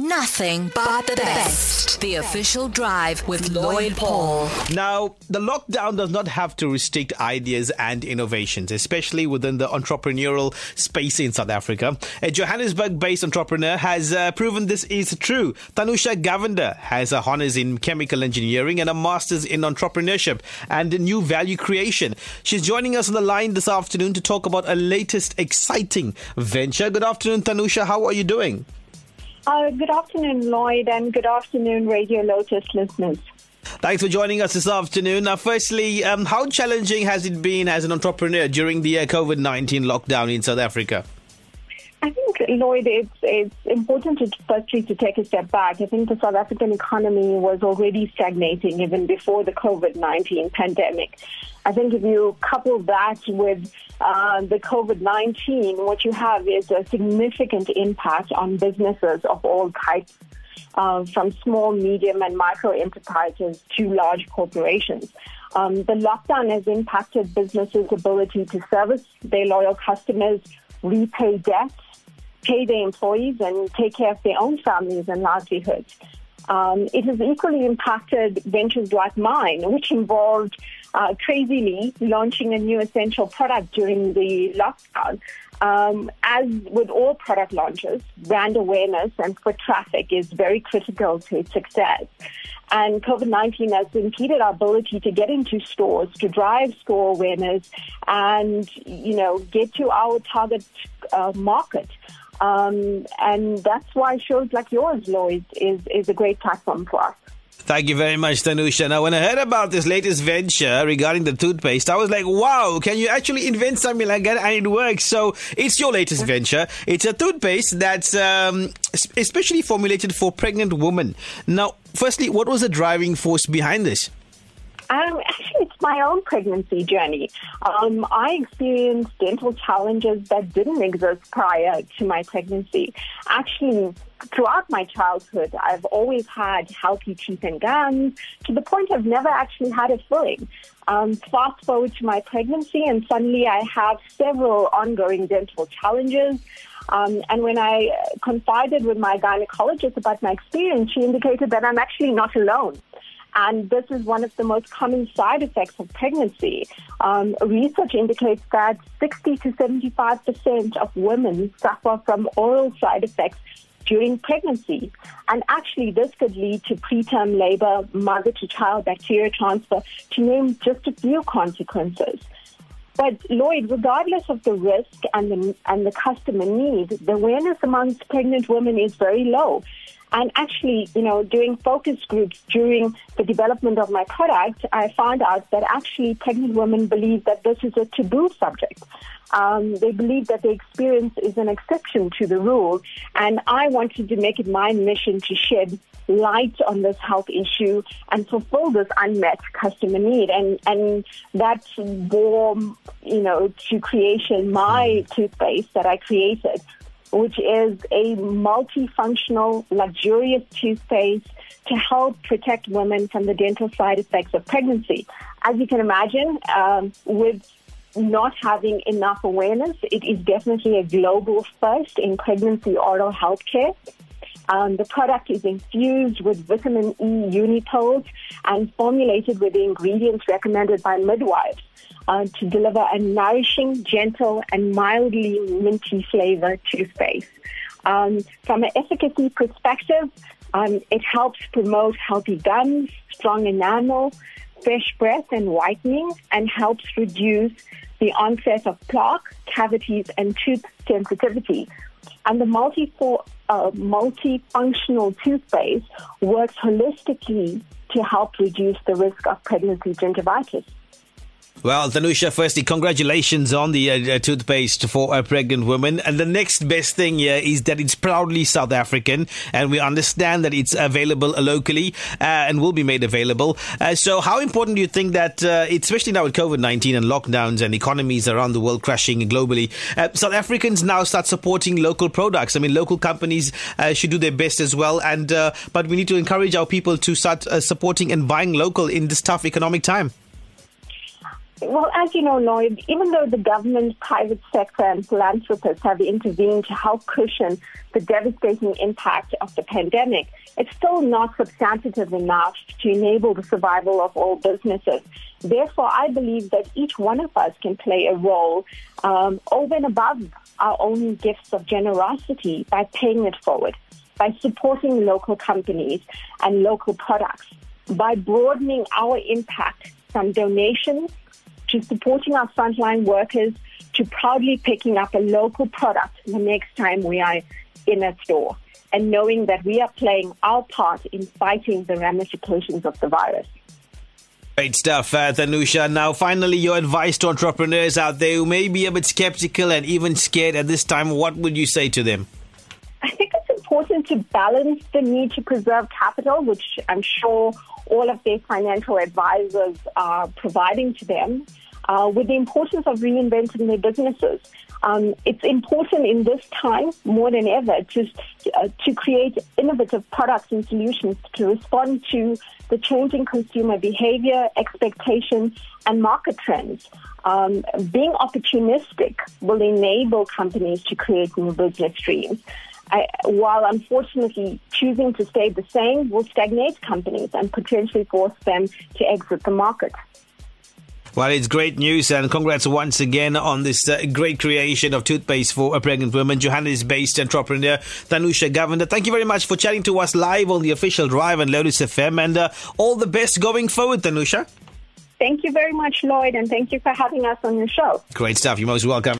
Nothing but the best. The official drive with Lloyd Paul. Now, the lockdown does not have to restrict ideas and innovations, especially within the entrepreneurial space in South Africa. A Johannesburg based entrepreneur has uh, proven this is true. Thanusha Govender has a honors in chemical engineering and a master's in entrepreneurship and new value creation. She's joining us on the line this afternoon to talk about a latest exciting venture. Good afternoon, Thanusha. How are you doing? Uh, good afternoon, Lloyd, and good afternoon, Radio Lotus listeners. Thanks for joining us this afternoon. Now, firstly, um, how challenging has it been as an entrepreneur during the uh, COVID 19 lockdown in South Africa? I think, Lloyd, it's, it's important to firstly to take a step back. I think the South African economy was already stagnating even before the COVID 19 pandemic. I think if you couple that with uh, the COVID 19, what you have is a significant impact on businesses of all types. Uh, from small, medium, and micro enterprises to large corporations. Um, the lockdown has impacted businesses' ability to service their loyal customers, repay debts, pay their employees, and take care of their own families and livelihoods. Um, it has equally impacted ventures like mine, which involved uh, crazily launching a new essential product during the lockdown. Um, as with all product launches, brand awareness and foot traffic is very critical to its success. And COVID 19 has impeded our ability to get into stores, to drive store awareness, and, you know, get to our target uh, market. Um, and that's why shows like yours, Lloyd, is, is a great platform for us. Thank you very much, Thanusha. Now, when I heard about this latest venture regarding the toothpaste, I was like, wow, can you actually invent something like that and it works? So, it's your latest venture. It's a toothpaste that's um, especially formulated for pregnant women. Now, firstly, what was the driving force behind this? Um, actually, it's my own pregnancy journey. Um, I experienced dental challenges that didn't exist prior to my pregnancy. Actually, throughout my childhood, I've always had healthy teeth and gums to the point I've never actually had a filling. Um, fast forward to my pregnancy, and suddenly I have several ongoing dental challenges. Um, and when I confided with my gynecologist about my experience, she indicated that I'm actually not alone. And this is one of the most common side effects of pregnancy. Um, research indicates that 60 to 75% of women suffer from oral side effects during pregnancy. And actually, this could lead to preterm labor, mother to child bacteria transfer, to name just a few consequences. But Lloyd, regardless of the risk and the, and the customer need, the awareness amongst pregnant women is very low. And actually, you know, doing focus groups during the development of my product, I found out that actually pregnant women believe that this is a taboo subject. Um, they believe that the experience is an exception to the rule. And I wanted to make it my mission to shed light on this health issue and fulfill this unmet customer need. And, and that bore, you know, to creation my toothpaste that I created which is a multifunctional, luxurious toothpaste to help protect women from the dental side effects of pregnancy. As you can imagine, um, with not having enough awareness, it is definitely a global first in pregnancy oral health care. Um, the product is infused with vitamin E unipills and formulated with the ingredients recommended by midwives uh, to deliver a nourishing, gentle, and mildly minty flavor to toothpaste. Um, from an efficacy perspective, um, it helps promote healthy gums, strong enamel, fresh breath, and whitening, and helps reduce the onset of plaque, cavities, and tooth sensitivity. And the multi uh, multifunctional toothpaste works holistically to help reduce the risk of pregnancy gingivitis. Well, Thanusha, firstly, congratulations on the uh, uh, toothpaste for a pregnant woman. And the next best thing here is that it's proudly South African, and we understand that it's available locally uh, and will be made available. Uh, so, how important do you think that, uh, especially now with COVID 19 and lockdowns and economies around the world crashing globally, South Africans now start supporting local products? I mean, local companies should do their best as well. And But we need to encourage our people to start supporting and buying local in this tough economic time. Well, as you know, Lloyd, even though the government, private sector, and philanthropists have intervened to help cushion the devastating impact of the pandemic, it's still not substantive enough to enable the survival of all businesses. Therefore, I believe that each one of us can play a role um, over and above our own gifts of generosity by paying it forward, by supporting local companies and local products, by broadening our impact from donations to supporting our frontline workers to proudly picking up a local product the next time we are in a store and knowing that we are playing our part in fighting the ramifications of the virus. Great stuff, uh, Thanusha. Now, finally, your advice to entrepreneurs out there who may be a bit skeptical and even scared at this time, what would you say to them? I think it's important to balance the need to preserve capital, which I'm sure all of their financial advisors are providing to them, uh, with the importance of reinventing their businesses. Um, it's important in this time more than ever to uh, to create innovative products and solutions to respond to the changing consumer behavior, expectations, and market trends. Um, being opportunistic will enable companies to create new business streams. I, while unfortunately choosing to stay the same will stagnate companies and potentially force them to exit the market. Well, it's great news, and congrats once again on this uh, great creation of toothpaste for a pregnant woman. Johannes based entrepreneur Thanusha Govender. Thank you very much for chatting to us live on the official drive and Lotus FM, and uh, all the best going forward, Thanusha. Thank you very much, Lloyd, and thank you for having us on your show. Great stuff. You're most welcome.